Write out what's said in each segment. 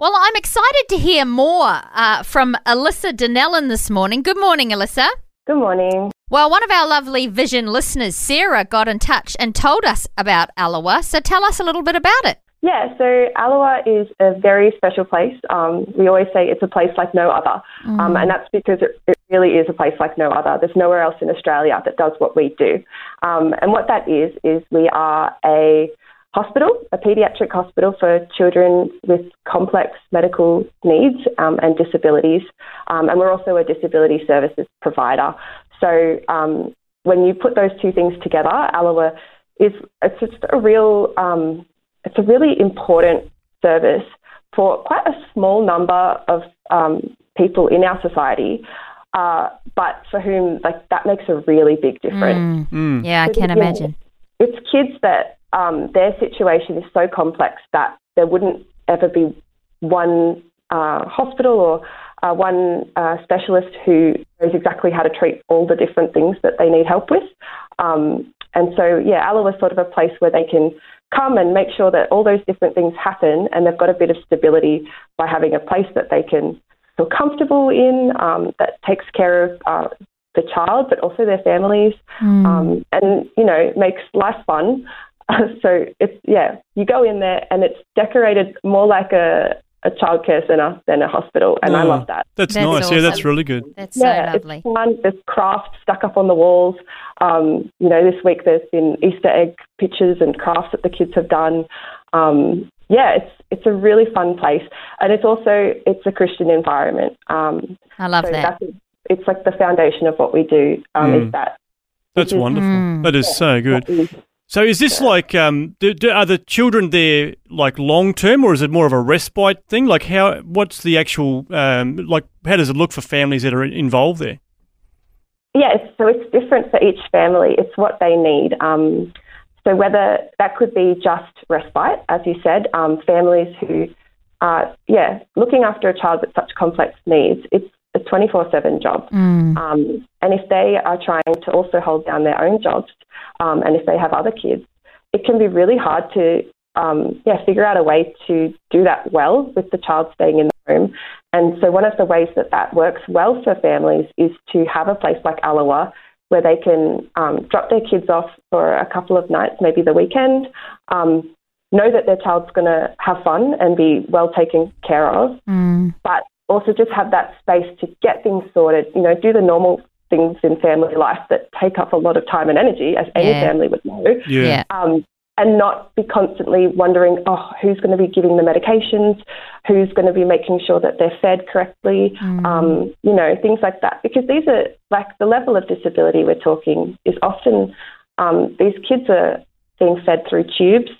Well, I'm excited to hear more uh, from Alyssa Donnellan this morning. Good morning, Alyssa. Good morning. Well, one of our lovely Vision listeners, Sarah, got in touch and told us about Allowah. So tell us a little bit about it. Yeah, so Allowah is a very special place. Um, we always say it's a place like no other, mm. um, and that's because it, it, really is a place like no other. There's nowhere else in Australia that does what we do. Um, and what that is, is we are a hospital, a paediatric hospital for children with complex medical needs um, and disabilities. Um, and we're also a disability services provider. So um, when you put those two things together, Allowah is it's just a real um, it's a really important service for quite a small number of um, people in our society. Uh, but for whom like that makes a really big difference. Mm. Mm. Yeah, I can imagine. It's kids that um, their situation is so complex that there wouldn't ever be one uh, hospital or uh, one uh, specialist who knows exactly how to treat all the different things that they need help with. Um, and so, yeah, Allawa is sort of a place where they can come and make sure that all those different things happen and they've got a bit of stability by having a place that they can feel comfortable in, um, that takes care of uh, the child, but also their families, mm. um, and, you know, makes life fun. so it's, yeah, you go in there and it's decorated more like a, a childcare centre than a hospital, and oh, I love that. That's, that's nice. Awesome. Yeah, that's really good. That's yeah, so lovely. It's fun. There's crafts stuck up on the walls. Um, you know, this week there's been Easter egg pictures and crafts that the kids have done. Um, yeah, it's it's a really fun place, and it's also it's a Christian environment. Um, I love so that. it's like the foundation of what we do. Um, mm. Is that? That's wonderful. Mm. That is yeah, so good. So is this like um, do, do, are the children there like long term or is it more of a respite thing? Like how what's the actual um, like how does it look for families that are involved there? Yes, so it's different for each family. It's what they need. Um, so whether that could be just respite, as you said, um, families who are yeah looking after a child with such complex needs. It's a 24/7 job, mm. Um, and if they are trying to also hold down their own jobs um, and if they have other kids, it can be really hard to um, yeah figure out a way to do that well with the child staying in the room. And so one of the ways that that works well for families is to have a place like Allowah where they can um, drop their kids off for a couple of nights, maybe the weekend, um, know that their child's going to have fun and be well taken care of, mm. but also just have that space to get things sorted, you know, do the normal things in family life that take up a lot of time and energy, as any yeah. family would know. Yeah. Um, and not be constantly wondering, oh, who's going to be giving the medications, who's going to be making sure that they're fed correctly, mm. um, you know, things like that. Because these are like the level of disability we're talking is often um, these kids are being fed through tubes.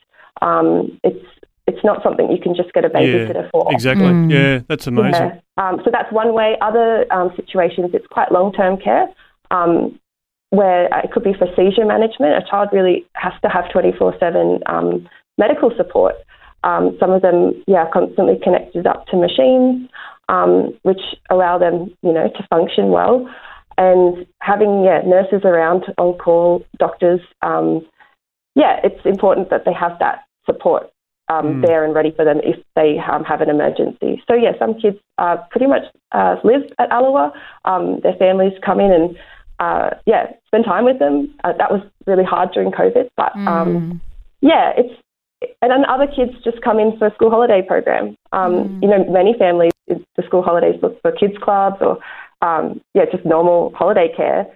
Um, it's it's not something you can just get a babysitter yeah, for. Exactly. Mm. Yeah, that's amazing. Yeah. Um, so that's one way. Other um, situations, it's quite long term care, um, where it could be for seizure management. A child really has to have 24 7 um, medical support. Um, some of them, yeah, are constantly connected up to machines, um, which allow them, you know, to function well. And having, yeah, nurses around on call, doctors, yeah, it's important that they have that support um, mm. there and ready for them if they um, have an emergency. So yeah, some kids uh, pretty much uh, live at Allowah. Um, their families come in and uh, yeah, spend time with them. Uh, that was really hard during COVID, but mm. yeah, it's and then other kids just come in for a school holiday program. Um, mm. You know, many families the school holidays look for kids clubs or um, yeah, just normal holiday care.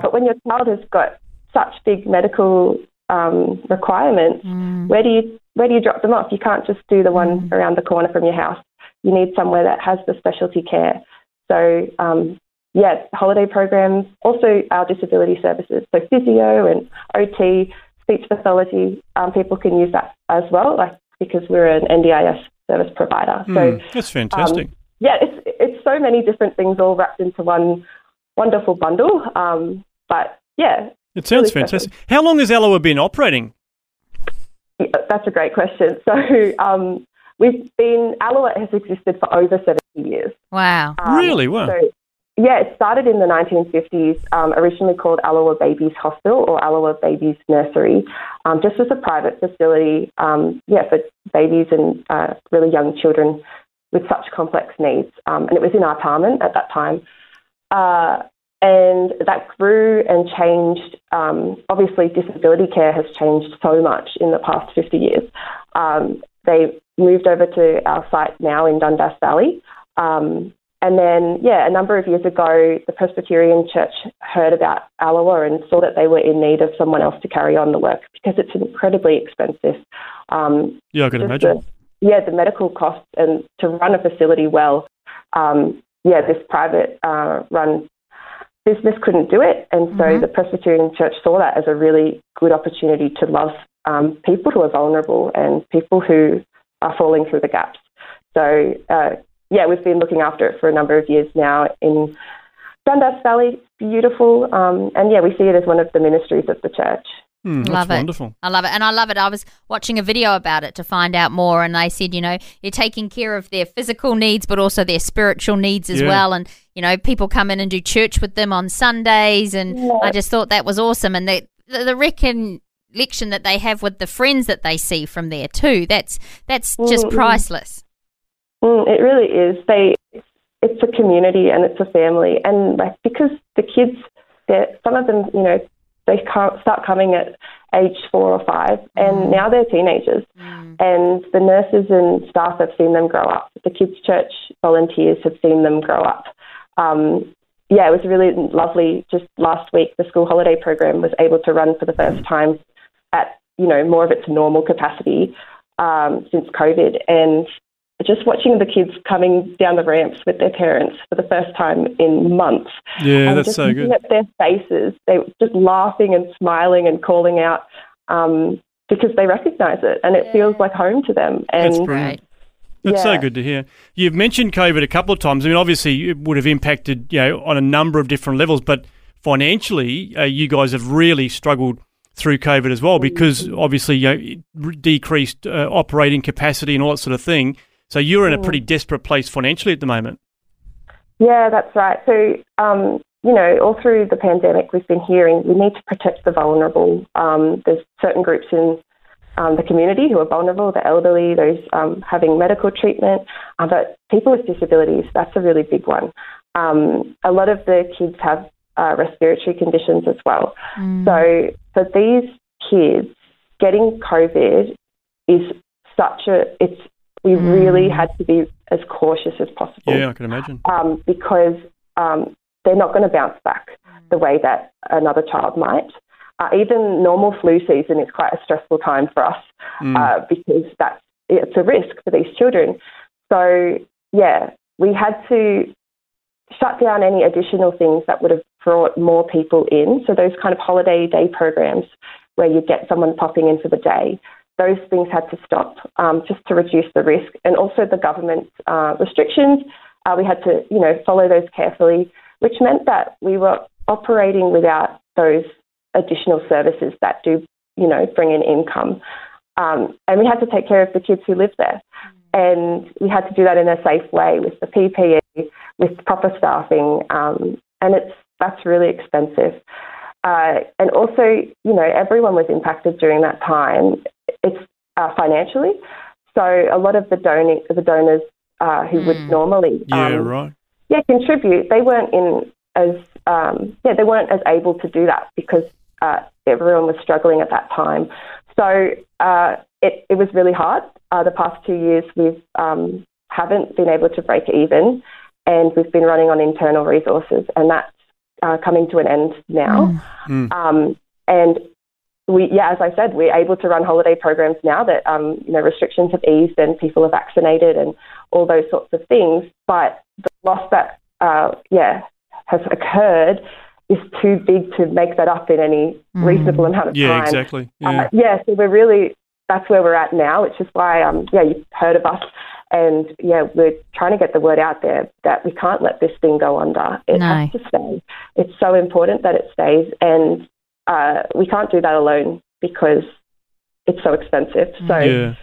But when your child has got such big medical um, requirements, mm. where do you where do you drop them off? You can't just do the one mm. around the corner from your house. You need somewhere that has the specialty care. So um, yeah, holiday programs, also our disability services, so physio and OT, speech pathology, um, people can use that as well, like because we're an NDIS service provider. Mm, so that's fantastic. Um, yeah, it's it's so many different things all wrapped into one wonderful bundle. Um, but yeah, it sounds really fantastic. How long has Allowah been operating? Yeah, that's a great question. So um, we've been Allowah has existed for over seventy years. Wow! Um, really? Wow. So, yeah, it started in the 1950s, um, originally called Allowah Babies Hospital or Allowah Babies Nursery, um, just as a private facility, um, yeah, for babies and uh, really young children with such complex needs. Um, and it was in Artarmon at that time. Uh, and that grew and changed. Um, obviously, disability care has changed so much in the past 50 years. Um, they moved over to our site now in Dundas Valley. Um, and then, yeah, a number of years ago, the Presbyterian Church heard about Allowah and saw that they were in need of someone else to carry on the work because it's incredibly expensive. Um, yeah, I can imagine. The, yeah, the medical costs and to run a facility well. Um, yeah, this private uh, run business couldn't do it. And so mm-hmm. the Presbyterian Church saw that as a really good opportunity to love um, people who are vulnerable and people who are falling through the gaps. So, uh, yeah, we've been looking after it for a number of years now in Dundas Valley. Beautiful. Um, and yeah, we see it as one of the ministries of the church. Mm, love it. Wonderful. I love it. And I love it. I was watching a video about it to find out more, and they said, you know, you're taking care of their physical needs, but also their spiritual needs as yeah. well. And, you know, people come in and do church with them on Sundays. And yeah. I just thought that was awesome. And the, the, the recollection that they have with the friends that they see from there, too, that's, that's just mm priceless. Mm, it really is. They, it's a community and it's a family. And, like, because the kids, some of them, you know, they start coming at age four or five, and mm. now they're teenagers. Mm. And the nurses and staff have seen them grow up. The kids' church volunteers have seen them grow up. Um, yeah, it was really lovely. Just last week, the school holiday program was able to run for the first time at you know more of its normal capacity um, since COVID, and just watching the kids coming down the ramps with their parents for the first time in months. Yeah, that's so good. At their faces, they were just laughing and smiling and calling out um, because they recognise it and it yeah. feels like home to them. And that's brilliant. That's yeah. so good to hear. You've mentioned COVID a couple of times. I mean, obviously, it would have impacted you know on a number of different levels, but financially, uh, you guys have really struggled through COVID as well because obviously you know, decreased uh, operating capacity and all that sort of thing. So you're in a pretty mm. desperate place financially at the moment. Yeah, that's right. So, um, you know, all through the pandemic, we've been hearing we need to protect the vulnerable. Um, there's certain groups in um, the community who are vulnerable, the elderly, those um, having medical treatment, uh, but people with disabilities, that's a really big one. Um, a lot of the kids have uh, respiratory conditions as well. Mm. So for these kids, getting COVID is such a, it's we mm. really had to be as cautious as possible. Yeah, I can imagine. Um, because um, they're not going to bounce back mm. the way that another child might. Uh, even normal flu season is quite a stressful time for us mm. uh, because that's it's a risk for these children. So yeah, we had to shut down any additional things that would have brought more people in. So those kind of holiday day programs where you get someone popping in for the day those things had to stop um, just to reduce the risk. And also the government uh, restrictions, uh, we had to, you know, follow those carefully, which meant that we were operating without those additional services that do, you know, bring in income. Um, and we had to take care of the kids who live there. And we had to do that in a safe way with the PPE, with proper staffing. Um, and it's that's really expensive. Uh, and also, you know, everyone was impacted during that time uh, financially. So a lot of the donor, the donors uh, who mm. would hmm. normally yeah um, right yeah contribute they weren't in as um, yeah they weren't as able to do that because uh, everyone was struggling at that time. So uh, it, it was really hard. Uh, the past two years we've um, haven't been able to break even, and we've been running on internal resources, and that's uh, coming to an end now. Mm. Um, and we, yeah, as I said, we're able to run holiday programs now that um, you know restrictions have eased and people are vaccinated and all those sorts of things. But the loss that uh, yeah has occurred is too big to make that up in any mm. reasonable amount of yeah, time. Exactly. Yeah, uh, yeah. So we're really that's where we're at now, which is why, um, yeah, you've heard of us. And yeah, we're trying to get the word out there that we can't let this thing go under. It no. has to stay. It's so important that it stays. And uh, we can't do that alone because it's so expensive. So, yeah.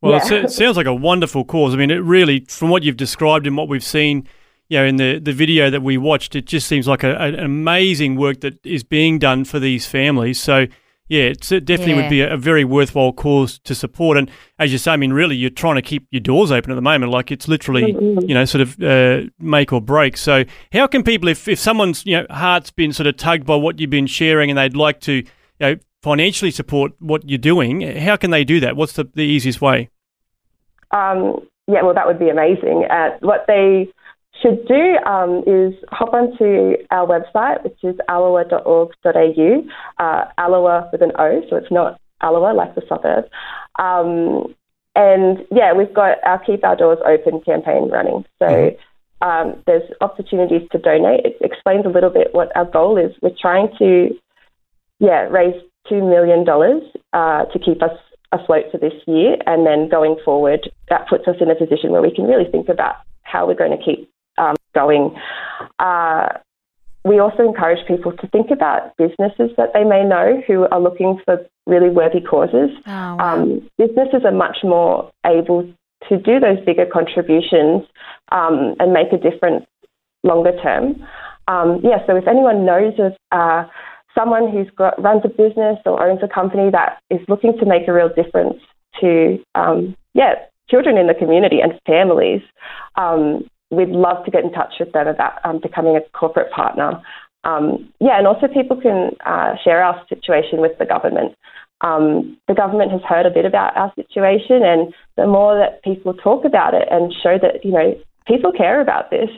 Well, yeah. it sounds like a wonderful cause. I mean, it really, from what you've described and what we've seen, you know, in the, the video that we watched, it just seems like a, a, an amazing work that is being done for these families. So, yeah, it definitely yeah. would be a, a, very worthwhile cause to support. And as you say, I mean, really, you're trying to keep your doors open at the moment. Like it's literally, you know, sort of uh, make or break. So, how can people, if, if someone's you know heart's been sort of tugged by what you've been sharing, and they'd like to, you know, financially support what you're doing, how can they do that? What's the, the easiest way? Um, yeah, well, that would be amazing. Uh, what they should do um, is hop onto our website, which is allowah.org.au, uh, with an O, so it's not Alloa like the suburb. Um, and yeah, we've got our Keep Our Doors Open campaign running. So mm-hmm. um, there's opportunities to donate. It explains a little bit what our goal is. We're trying to, yeah, raise $2 million uh, to keep us afloat for this year. And then going forward, that puts us in a position where we can really think about how we're going to keep um, going. Uh, we also encourage people to think about businesses that they may know who are looking for really worthy causes. Oh, wow. um, businesses are much more able to do those bigger contributions um, and make a difference longer term. Um, yeah, so if anyone knows of uh, someone who's got runs a business or owns a company that is looking to make a real difference to um, yeah children in the community and families, um, we'd love to get in touch with them about um, becoming a corporate partner. Um, yeah, and also people can uh, share our situation with the government. Um, the government has heard a bit about our situation, and the more that people talk about it and show that you know people care about this,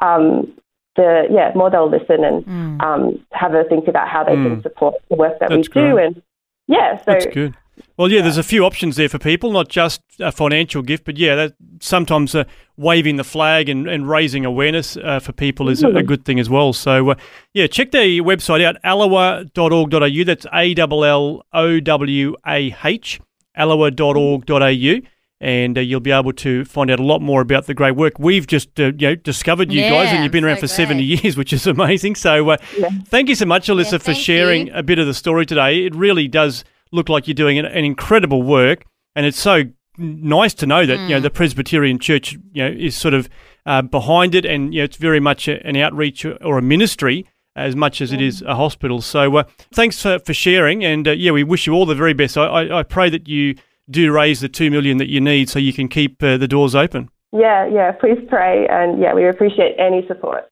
um, the yeah more they'll listen and mm. Um, have a think about how they mm. can support the work that That's we great. do. And yeah, so That's good. Well, yeah, there's a few options there for people, not just a financial gift, but yeah, that, sometimes uh, waving the flag and, and raising awareness uh, for people is a, a, good thing as well. So, uh, yeah, check the website out, allowah.org.au. That's A L L O W A H, allowah.org.au. And uh, you'll be able to find out a lot more about the great work. We've just uh, you know discovered you yeah, guys, and you've been around for great. 70 years, which is amazing. So, uh, yeah. thank you so much, Alyssa, yeah, for sharing you. a bit of the story today. It really does look like you're doing an, an incredible work, and it's so nice to know that mm. you know mm. the Presbyterian Church you know is sort of uh, behind it, and you know it's very much a, an outreach or a ministry as much as it is a hospital. So uh, thanks for, for sharing, and uh, yeah, we wish you all the very best. I, I, I, pray that you do raise the two million that you need so you can keep uh, the doors open. Yeah, yeah. Please pray, and yeah, we appreciate any support.